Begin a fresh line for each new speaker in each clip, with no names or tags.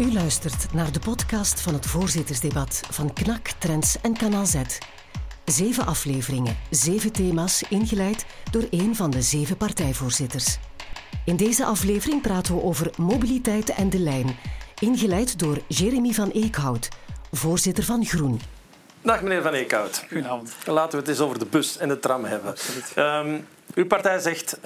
U luistert naar de podcast van het voorzittersdebat van KNAK, Trends en Kanaal Z. Zeven afleveringen, zeven thema's, ingeleid door één van de zeven partijvoorzitters. In deze aflevering praten we over mobiliteit en de lijn, ingeleid door Jeremy van Eekhout, voorzitter van Groen.
Dag meneer Van Eekhout.
Goedenavond.
Laten we het eens over de bus en de tram hebben. Um, uw partij zegt uh,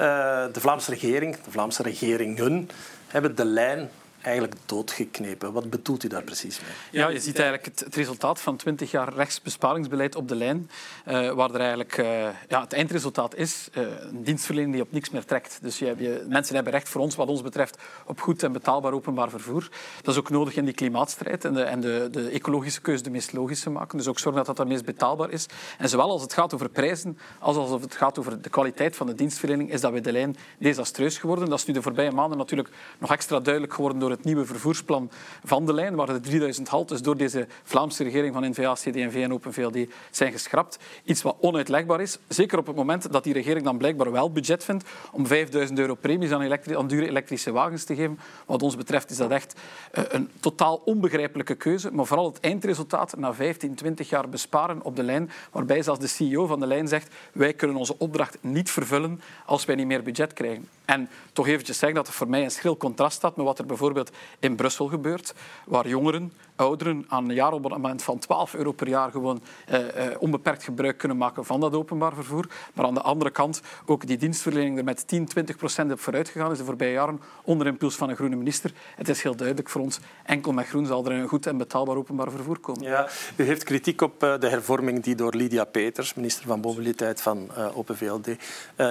de Vlaamse regering, de Vlaamse regeringen, hebben de lijn eigenlijk doodgeknepen. Wat bedoelt u daar precies mee?
Ja, je ziet eigenlijk het, resultaat van 20 jaar rechtsbesparingsbeleid op de lijn, uh, waar er eigenlijk, uh, ja, het eindresultaat is uh, een dienstverlening die op niks meer trekt. Dus je, je, mensen hebben recht voor ons, wat ons betreft, op goed en betaalbaar openbaar vervoer. Dat is ook nodig in die klimaatstrijd en de, en de, de ecologische keuze de meest logische maken. Dus ook zorgen dat dat het meest betaalbaar is. En zowel als het gaat over prijzen, als als het gaat over de kwaliteit van de dienstverlening, is dat bij de lijn desastreus geworden. Dat is nu de voorbije maanden natuurlijk nog extra duidelijk geworden door het nieuwe vervoersplan van de lijn, waar de 3000 haltes door deze Vlaamse regering van N-VA, CD&V en Open VLD zijn geschrapt. Iets wat onuitlegbaar is, zeker op het moment dat die regering dan blijkbaar wel budget vindt om 5000 euro premies aan, elektri aan dure elektrische wagens te geven. Wat ons betreft is dat echt uh, een totaal onbegrijpelijke keuze, maar vooral het eindresultaat na 15, 20 jaar besparen op de lijn, waarbij zelfs de CEO van de lijn zegt wij kunnen onze opdracht niet vervullen als wij niet meer budget krijgen. En toch eventjes zeggen dat er voor mij een schril contrast staat met wat er bijvoorbeeld in Brussel gebeurt, waar jongeren, ouderen aan een jaarabonnement van 12 euro per jaar gewoon eh, eh, onbeperkt gebruik kunnen maken van dat openbaar vervoer. Maar aan de andere kant ook die dienstverlening er met 10, 20 procent op vooruit gegaan is de voorbije jaren onder impuls van een groene minister. Het is heel duidelijk voor ons, enkel met groen zal er een goed en betaalbaar openbaar vervoer komen.
Ja, u heeft kritiek op uh, de hervorming die door Lydia Peters, minister van Mobiliteit van uh, Open VLD,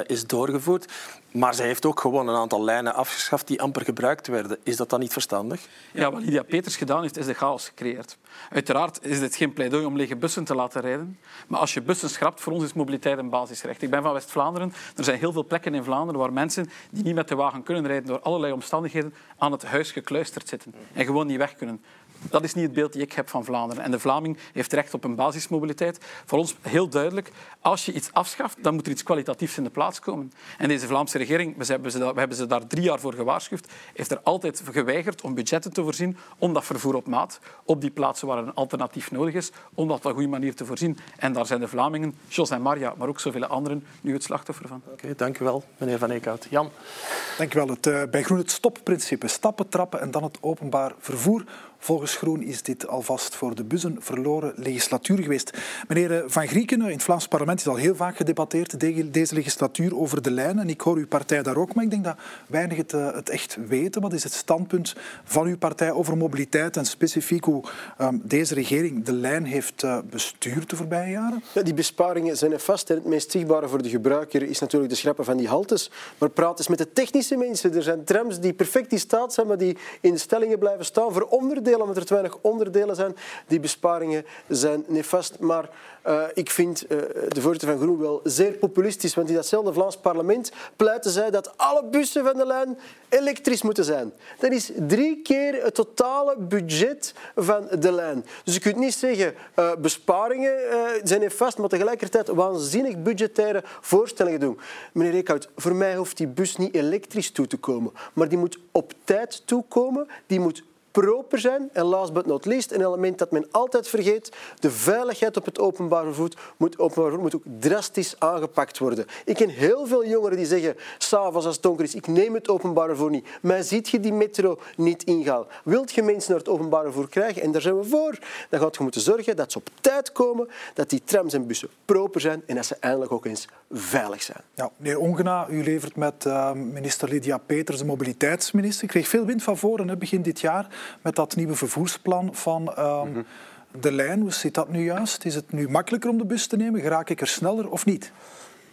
is doorgevoerd. Maar zij heeft ook gewoon een aantal lijnen afgeschaft die amper gebruikt werden. Is dat dan niet verstandig?
Ja, wat Lydia Peters gedaan heeft, is de chaos gecreëerd. Uiteraard is dit geen pleidooi om lege bussen te laten rijden. Maar als je bussen schrapt, voor ons is mobiliteit een basisrecht. Ik ben van West-Vlaanderen. Er zijn heel veel plekken in Vlaanderen waar mensen die niet met de wagen kunnen rijden door allerlei omstandigheden aan het huis gekluisterd zitten en gewoon niet weg kunnen. Dat is niet het beeld dat ik heb van Vlaanderen. En de Vlaming heeft recht op een basismobiliteit. Voor ons heel duidelijk, als je iets afschaft, dan moet er iets kwalitatiefs in de plaats komen. En deze Vlaamse regering, we hebben ze, we hebben ze daar drie jaar voor gewaarschuwd, heeft er altijd geweigerd om budgetten te voorzien om dat vervoer op maat, op die plaatsen waar een alternatief nodig is, om dat op een goede manier te voorzien. En daar zijn de Vlamingen, Jos en Maria, maar ook zoveel anderen, nu het slachtoffer van.
Oké, okay, dank u wel, meneer Van Eekhout. Jan?
Dank u wel. Het, uh, bij Groen het stopprincipe. Stappen, trappen en dan het openbaar vervoer. Volgens Groen is dit alvast voor de bussen verloren legislatuur geweest. Meneer Van Grieken, in het Vlaams parlement is al heel vaak gedebatteerd deze legislatuur over de lijn. En ik hoor uw partij daar ook, maar ik denk dat weinig het, het echt weten. Wat is het standpunt van uw partij over mobiliteit en specifiek hoe um, deze regering de lijn heeft bestuurd de voorbije jaren?
Ja, die besparingen zijn vast. En het meest zichtbare voor de gebruiker is natuurlijk de schrappen van die haltes. Maar praat eens met de technische mensen. Er zijn trams die perfect in staat zijn, maar die in stellingen blijven staan voor onderdelen er te weinig onderdelen zijn. Die besparingen zijn nefast. Maar uh, ik vind uh, de voorzitter van Groen wel zeer populistisch, want in datzelfde Vlaams parlement pleiten zij dat alle bussen van de lijn elektrisch moeten zijn. Dat is drie keer het totale budget van de lijn. Dus je kunt niet zeggen uh, besparingen zijn vast, maar tegelijkertijd waanzinnig budgettaire voorstellingen doen. Meneer Eekhout, voor mij hoeft die bus niet elektrisch toe te komen, maar die moet op tijd toekomen, die moet proper zijn. En last but not least, een element dat men altijd vergeet, de veiligheid op het openbaar vervoer moet, openbaar vervoer moet ook drastisch aangepakt worden. Ik ken heel veel jongeren die zeggen, s'avonds als het donker is, ik neem het openbaar vervoer niet. Maar ziet je die metro niet ingaan? Wilt je mensen naar het openbaar vervoer krijgen? En daar zijn we voor. Dan gaat je moeten zorgen dat ze op tijd komen, dat die trams en bussen proper zijn en dat ze eindelijk ook eens veilig zijn.
Ja, meneer Ongena, u levert met uh, minister Lydia Peters, de mobiliteitsminister, kreeg veel wind van voren hè, begin dit jaar met dat nieuwe vervoersplan van um, mm -hmm. de lijn. Hoe zit dat nu juist? Is het nu makkelijker om de bus te nemen? Geraak ik er sneller of niet?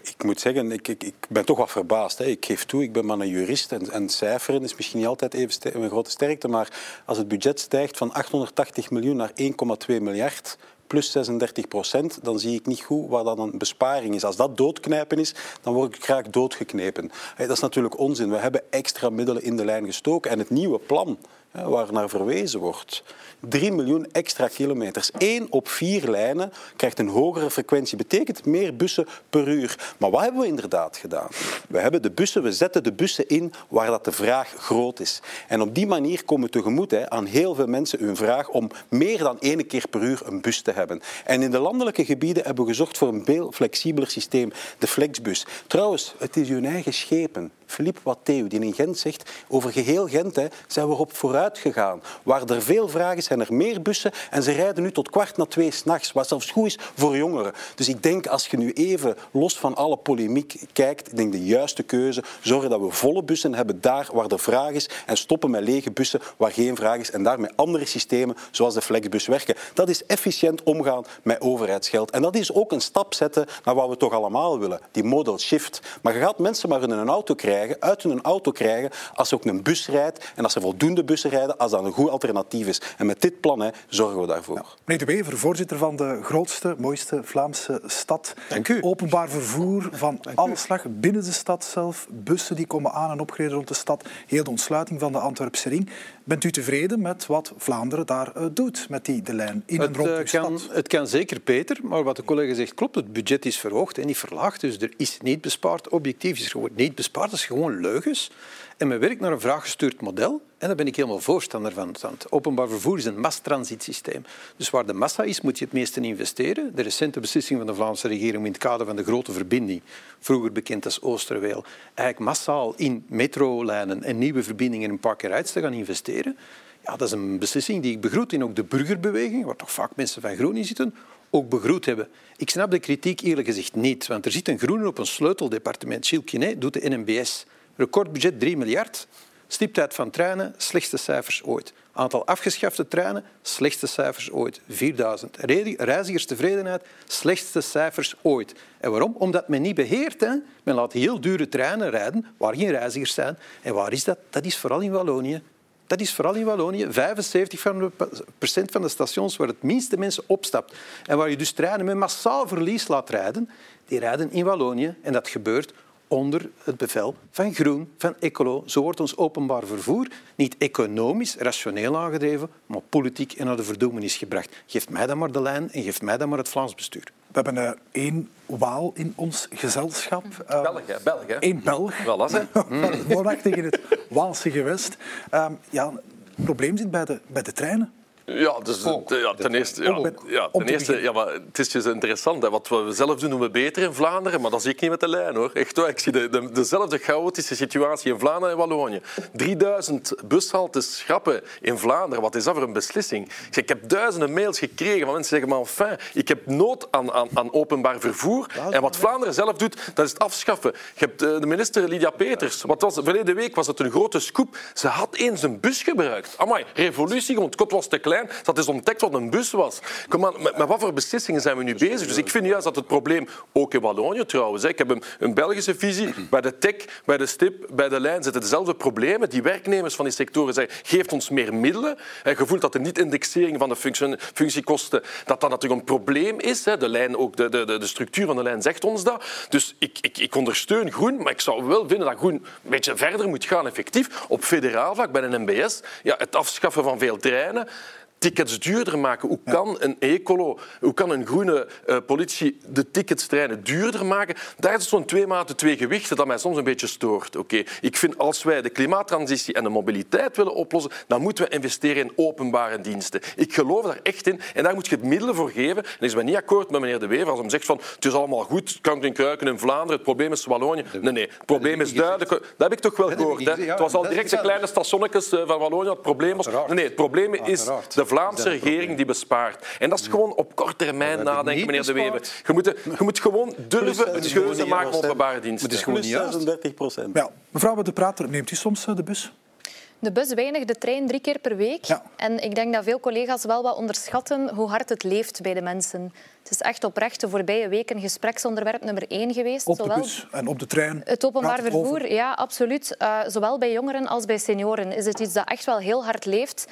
Ik moet zeggen, ik, ik, ik ben toch wat verbaasd. Hè. Ik geef toe, ik ben maar een jurist en, en cijferen is misschien niet altijd even een grote sterkte, maar als het budget stijgt van 880 miljoen naar 1,2 miljard, plus 36 procent, dan zie ik niet goed waar dan een besparing is. Als dat doodknijpen is, dan word ik graag doodgeknepen. Dat is natuurlijk onzin. We hebben extra middelen in de lijn gestoken en het nieuwe plan waar naar verwezen wordt. 3 miljoen extra kilometers. 1 op 4 lijnen krijgt een hogere frequentie. Betekent meer bussen per uur. Maar wat hebben we inderdaad gedaan? We, hebben de bussen, we zetten de bussen in waar dat de vraag groot is. En op die manier komen we tegemoet hè, aan heel veel mensen hun vraag om meer dan één keer per uur een bus te hebben. En in de landelijke gebieden hebben we gezocht voor een veel flexibeler systeem, de flexbus. Trouwens, het is hun eigen schepen. Philippe Watteeu, die in Gent zegt, over geheel Gent hè, zijn we op vooruit gegaan. Waar er veel vraag is, zijn er meer bussen en ze rijden nu tot kwart na twee s'nachts, wat zelfs goed is voor jongeren. Dus ik denk, als je nu even los van alle polemiek kijkt, ik denk de juiste keuze, zorgen dat we volle bussen hebben daar waar er vraag is en stoppen met lege bussen waar geen vraag is en daarmee andere systemen zoals de flexbus werken. Dat is efficiënt omgaan met overheidsgeld. En dat is ook een stap zetten naar wat we toch allemaal willen, die modal shift. Maar je gaat mensen maar in een auto krijgen uit hun auto krijgen als ze ook een bus rijdt en als er voldoende bussen rijden, als dat een goed alternatief is. En met dit plan hè, zorgen we daarvoor. Ja.
Meneer De Wever, voorzitter van de grootste, mooiste Vlaamse stad.
Dank u.
Openbaar vervoer van alle slag binnen de stad zelf. Bussen die komen aan en opgereden rond de stad. Heel de ontsluiting van de Antwerpse ring. Bent u tevreden met wat Vlaanderen daar uh, doet met die de lijn in en rond de
kan,
stad?
Het kan zeker beter, maar wat de collega zegt klopt. Het budget is verhoogd en niet verlaagd. Dus er is niet bespaard. Objectief is gewoon niet bespaard. Dat is gewoon leugens. En men werkt naar een vraaggestuurd model. En daar ben ik helemaal voorstander van. Openbaar vervoer is een masstransitsysteem. Dus waar de massa is, moet je het meeste investeren. De recente beslissing van de Vlaamse regering in het kader van de grote verbinding, vroeger bekend als Oosterweel, eigenlijk massaal in metrolijnen en nieuwe verbindingen in parkenrijds te gaan investeren. Ja, dat is een beslissing die ik begroet in ook de burgerbeweging, waar toch vaak mensen van groen in zitten, ook begroet hebben. Ik snap de kritiek eerlijk gezegd niet, want er zit een groene op een sleuteldepartement. Gilles doet de NMBS. Recordbudget 3 miljard. Stiptijd van treinen, slechtste cijfers ooit. Aantal afgeschafte treinen, slechtste cijfers ooit. 4000. Reizigerstevredenheid, slechtste cijfers ooit. En waarom? Omdat men niet beheert. Hè? Men laat heel dure treinen rijden waar geen reizigers zijn. En waar is dat? Dat is vooral in Wallonië. Dat is vooral in Wallonië. 75 procent van de stations waar het minste mensen opstapt en waar je dus treinen met massaal verlies laat rijden, die rijden in Wallonië. En dat gebeurt onder het bevel van Groen, van Ecolo. Zo wordt ons openbaar vervoer niet economisch, rationeel aangedreven, maar politiek en naar de verdoemenis gebracht. Geef mij dan maar de lijn en geef mij dan maar het Vlaams bestuur.
We hebben uh, één Waal in ons gezelschap.
Uh, Belg, hè? Belg, hè?
Eén Belg.
Wel, hè?
Woonachtig in het Waalse gewest. Um, ja, het probleem zit bij de, bij de treinen.
Ja, dus, ja, ten eerste, ja, ja, ten eerste ja, maar het is dus interessant. Hè. Wat we zelf doen, doen we beter in Vlaanderen, maar dat zie ik niet met de lijn. Hoor. Echt, hoor. Ik zie de, de, dezelfde chaotische situatie in Vlaanderen en Wallonië. 3000 bushaltes schrappen in Vlaanderen. Wat is dat voor een beslissing? Ik, zeg, ik heb duizenden mails gekregen van mensen die zeggen, maar enfin, ik heb nood aan, aan, aan openbaar vervoer. En wat Vlaanderen zelf doet, dat is het afschaffen. Je hebt de minister Lydia Peters. Wat was, verleden week was het een grote scoop. Ze had eens een bus gebruikt. Amai, revolutie, want het was te klein. Dat is ontdekt wat een bus was. Kom aan, met, wat voor beslissingen zijn we nu bezig? Dus ik vind juist dat het probleem, ook in Wallonië trouwens, ik heb een, Belgische visie, bij de tech, bij de stip, bij de lijn zitten dezelfde problemen. Die werknemers van die sectoren zeggen, geeft ons meer middelen. En je voelt dat de niet-indexering van de functiekosten, dat dat natuurlijk een probleem is. De, lijn, ook de, de, de structuur van de lijn zegt ons dat. Dus ik, ik, ik ondersteun Groen, maar ik zou wel vinden dat Groen een beetje verder moet gaan, effectief, op federaal vlak, bij een MBS. Ja, het afschaffen van veel treinen tickets duurder maken. Hoe kan een ecolo, hoe kan een groene uh, politie de ticketstreinen duurder maken? Daar is zo'n twee maten twee gewichten dat mij soms een beetje stoort. Oké, Ik vind als wij de klimaattransitie en de mobiliteit willen oplossen, dan moeten we investeren in openbare diensten. Ik geloof daar echt in en daar moet je het middelen voor geven. En ik ben niet akkoord met meneer De Wever als hij zegt van het is allemaal goed, kanker en kruiken in Vlaanderen, het probleem is Wallonië. Nee, nee, het probleem is duidelijk. Dat heb ik toch wel gehoord. Hè? Het was al direct de kleine stationnetjes van Wallonië het probleem was. Nee, nee het probleem is de Vlaamse regering die bespaart. En dat is gewoon op korte termijn nadenken, meneer De Wever. Je moet, je moet gewoon durven een keuze maken op openbare diensten.
Het is gewoon 36 procent.
Ja, mevrouw de Prater, neemt u soms de bus?
De bus weinig, de trein drie keer per week.
Ja.
En ik denk dat veel collega's wel wat onderschatten hoe hard het leeft bij de mensen. Het is echt oprecht de voorbije weken gespreksonderwerp nummer één geweest.
Op de zowel bus en op de trein.
Het openbaar
het
vervoer, ja, absoluut. Uh, zowel bij jongeren als bij senioren is het iets dat echt wel heel hard leeft.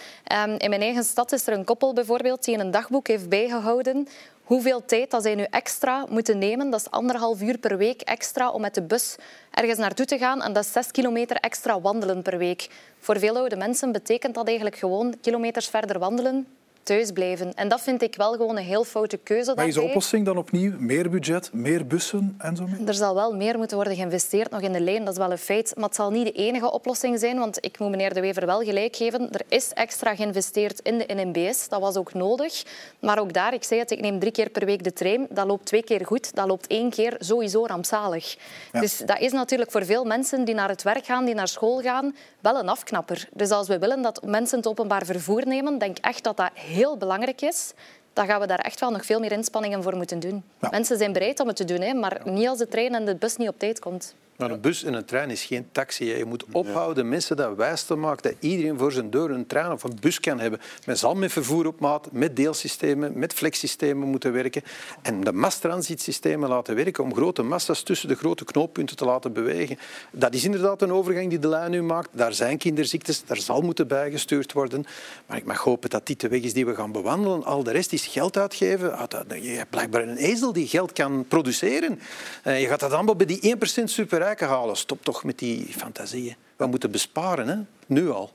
Um, in mijn eigen stad is er een koppel bijvoorbeeld die een dagboek heeft bijgehouden hoeveel tijd dat zij nu extra moeten nemen. Dat is anderhalf uur per week extra om met de bus ergens naartoe te gaan. En dat is zes kilometer extra wandelen per week. Voor veel oude mensen betekent dat eigenlijk gewoon kilometers verder wandelen thuis blijven. En dat vind ik wel gewoon een heel foute keuze.
Maar is de oplossing dan opnieuw meer budget, meer bussen en zo?
Er zal wel meer moeten worden geïnvesteerd nog in de lijn, dat is wel een feit. Maar het zal niet de enige oplossing zijn, want ik moet meneer De Wever wel gelijk geven. Er is extra geïnvesteerd in de NMBS, dat was ook nodig. Maar ook daar, ik zei het, ik neem drie keer per week de trein. Dat loopt twee keer goed, dat loopt één keer sowieso rampzalig. Dus dat is natuurlijk voor veel mensen die naar het werk gaan, die naar school gaan, wel een afknapper. Dus als we willen dat mensen het openbaar vervoer nemen, denk ik echt dat dat heel belangrijk is dan gaan we daar echt wel nog veel meer inspanningen voor moeten doen. Mensen zijn bereid om het te doen, hè, maar niet als de trein en de bus niet op tijd komt.
Maar een bus en een trein is geen taxi. Je moet ophouden mensen dat wijs te maken dat iedereen voor zijn deur een trein of een bus kan hebben. Men zal met vervoer op maat, met deelsystemen, met flexsystemen moeten werken. En de masstransitsystemen laten werken om grote massa's tussen de grote knooppunten te laten bewegen. Dat is inderdaad een overgang die de lijn nu maakt. Daar zijn kinderziektes, daar zal moeten bijgestuurd worden. Maar ik mag hopen dat dit de weg is die we gaan bewandelen. Al de rest is geld uitgeven. Je hebt blijkbaar een ezel die geld kan produceren. Eh, je gaat dat allemaal bij die 1% super Stop toch met die fantasieën. We moeten besparen, hè? nu al.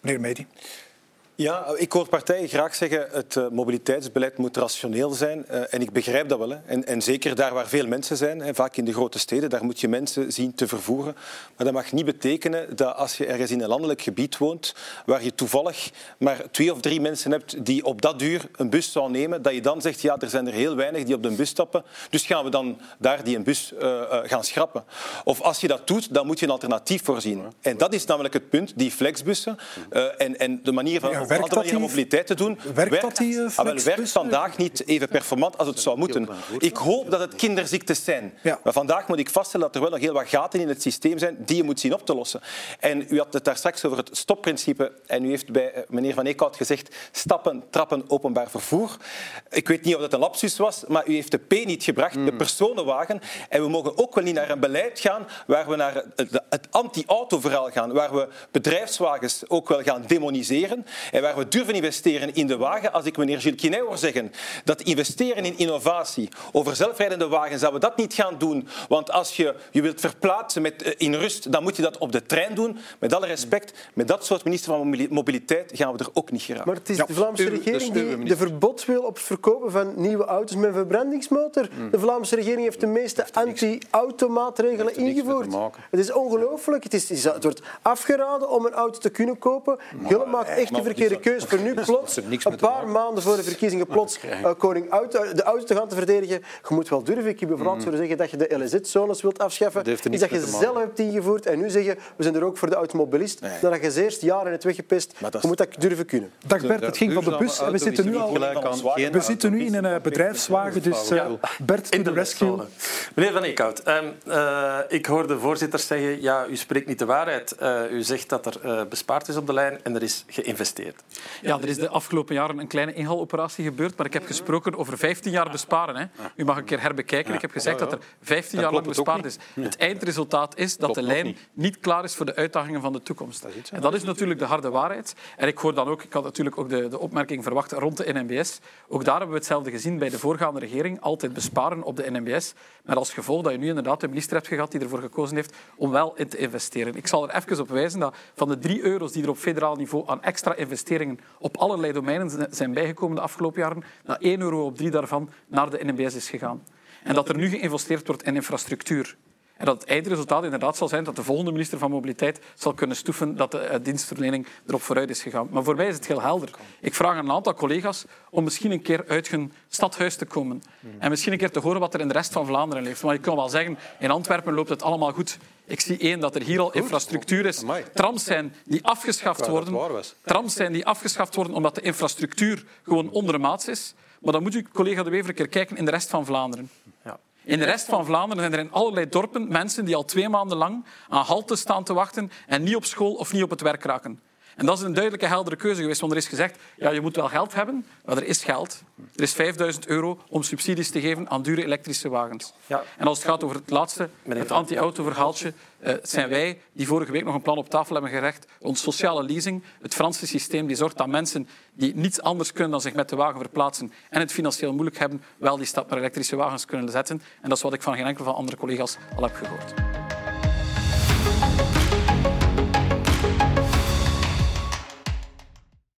Meneer Medi.
Ja, ik hoor partijen graag zeggen het uh, mobiliteitsbeleid moet rationeel zijn. Uh, en ik begrijp dat wel. Hè. En, en, zeker daar waar veel mensen zijn, hè, vaak in de grote steden, daar moet je mensen zien te vervoeren. Maar dat mag niet betekenen dat als je ergens in een landelijk gebied woont, waar je toevallig maar twee of drie mensen hebt die op dat uur een bus zou nemen, dat je dan zegt, ja, er zijn er heel weinig die op de bus stappen, dus gaan we dan daar die een bus uh, gaan schrappen. Of als je dat doet, dan moet je een alternatief voorzien. En dat is namelijk het punt, die flexbussen en, en de manier van
werkt
andere manieren mobiliteit te doen,
werkt, werkt, dat die, uh,
ah, werkt vandaag niet even performant als het zou moeten. Ik hoop dat het kinderziektes zijn. Ja. Maar vandaag moet ik vaststellen dat er wel nog heel wat gaten in het systeem zijn die je moet zien op te lossen. En u had het daar straks over het stopprincipe en u heeft bij eh, meneer Van Eekhout gezegd stappen, trappen, openbaar vervoer. Ik weet niet of dat een lapsus was, maar u heeft de P niet gebracht, de hmm. personenwagen. En we mogen ook wel niet naar een beleid gaan waar we naar het anti-auto-verhaal gaan, waar we bedrijfswagens ook wel gaan demoniseren en waar we durven investeren in de wagen. Als ik meneer Gilles Quinet hoor zeggen dat investeren in innovatie over zelfrijdende wagens, dat we dat niet gaan doen. Want als je je wilt verplaatsen met, eh, in rust, dan moet je dat op de trein doen. Met alle respect, met dat soort minister van Mobiliteit gaan we er ook niet geraken.
Maar het is de Vlaamse regering die de verbod wil op het verkopen van nieuwe auto's met een verbrandingsmotor. Hmm. De Vlaamse regering heeft de meeste anti-automaatregelen ingevoerd. Het is ongelooflijk. Het, is, het wordt afgeraden om een auto te kunnen kopen. Gullen maakt echt de verkeerde keuze voor nu plots, een paar maanden voor de verkiezingen, plots uh, koning auto, de auto te gaan te verdedigen. Je moet wel durven. Ik heb je vooral mm. zeggen dat je de LZ-zones wilt afschaffen. Dat is dat je zelf hebt ingevoerd en nu zeggen we zijn er ook voor de automobilist. Nee. Nadat je ze eerst jaren hebt weggepest, je moet dat durven kunnen.
Dag Bert, het ging van de bus. We zitten nu al we zitten nu in een eh, bedrijfswagen, dus uh, Bert in de rescue.
Meneer Van Eekhout, um, uh, ik hoor de voorzitter zeggen, ja, u spreekt niet de waarheid. Uh, u zegt dat er bespaard is op de lijn en er is geïnvesteerd.
Ja, er is de afgelopen jaren een kleine inhaaloperatie gebeurd, maar ik heb gesproken over 15 jaar besparen. Hè. U mag een keer herbekijken. Ik heb gezegd dat er 15 jaar lang bespaard is. Het eindresultaat is dat de lijn niet klaar is voor de uitdagingen van de toekomst. En dat is natuurlijk de harde waarheid. En ik hoor dan ook, ik had natuurlijk ook de, de opmerking verwacht rond de NMBS. Ook daar hebben we hetzelfde gezien bij de voorgaande regering. Altijd besparen op de NMBS. Met als gevolg dat je nu inderdaad een minister hebt gehad die ervoor gekozen heeft om wel in te investeren. Ik zal er even op wijzen dat van de drie euro's die er op federaal niveau aan extra investeringen op allerlei domeinen zijn bijgekomen de afgelopen jaren, naar 1 euro op drie daarvan naar de NMBS is gegaan. En dat er nu geïnvesteerd wordt in infrastructuur. En dat het eindresultaat inderdaad zal zijn dat de volgende minister van Mobiliteit zal kunnen stoeven dat de eh, dienstverlening erop vooruit is gegaan. Maar voor mij is het heel helder. Ik vraag aan een aantal collega's om misschien een keer uit hun stadhuis te komen en misschien een keer te horen wat er in de rest van Vlaanderen leeft. Want ik kan wel zeggen, in Antwerpen loopt het allemaal goed. Ik zie één dat er hier al infrastructuur is. Trams zijn die afgeschaft worden. Trams zijn die afgeschaft worden omdat de infrastructuur gewoon ondermaats is. Maar dan moet u, collega De Wever, een keer kijken in de rest van Vlaanderen. Ja. In de rest van Vlaanderen zijn er in allerlei dorpen mensen die al twee maanden lang aan halte staan te wachten en niet op school of niet op het werk raken. En dat is een duidelijke, heldere keuze geweest. Want er is gezegd, ja, je moet wel geld hebben, maar er is geld. Er is 5000 euro om subsidies te geven aan dure elektrische wagens. Ja. En als het gaat over het laatste, het anti-auto-verhaaltje, uh, zijn wij die vorige week nog een plan op tafel hebben gerecht. Ons sociale leasing, het Franse systeem, die zorgt dat mensen die niets anders kunnen dan zich met de wagen verplaatsen en het financieel moeilijk hebben, wel die stap naar elektrische wagens kunnen zetten. En dat is wat ik van geen enkel van andere collega's al heb gehoord.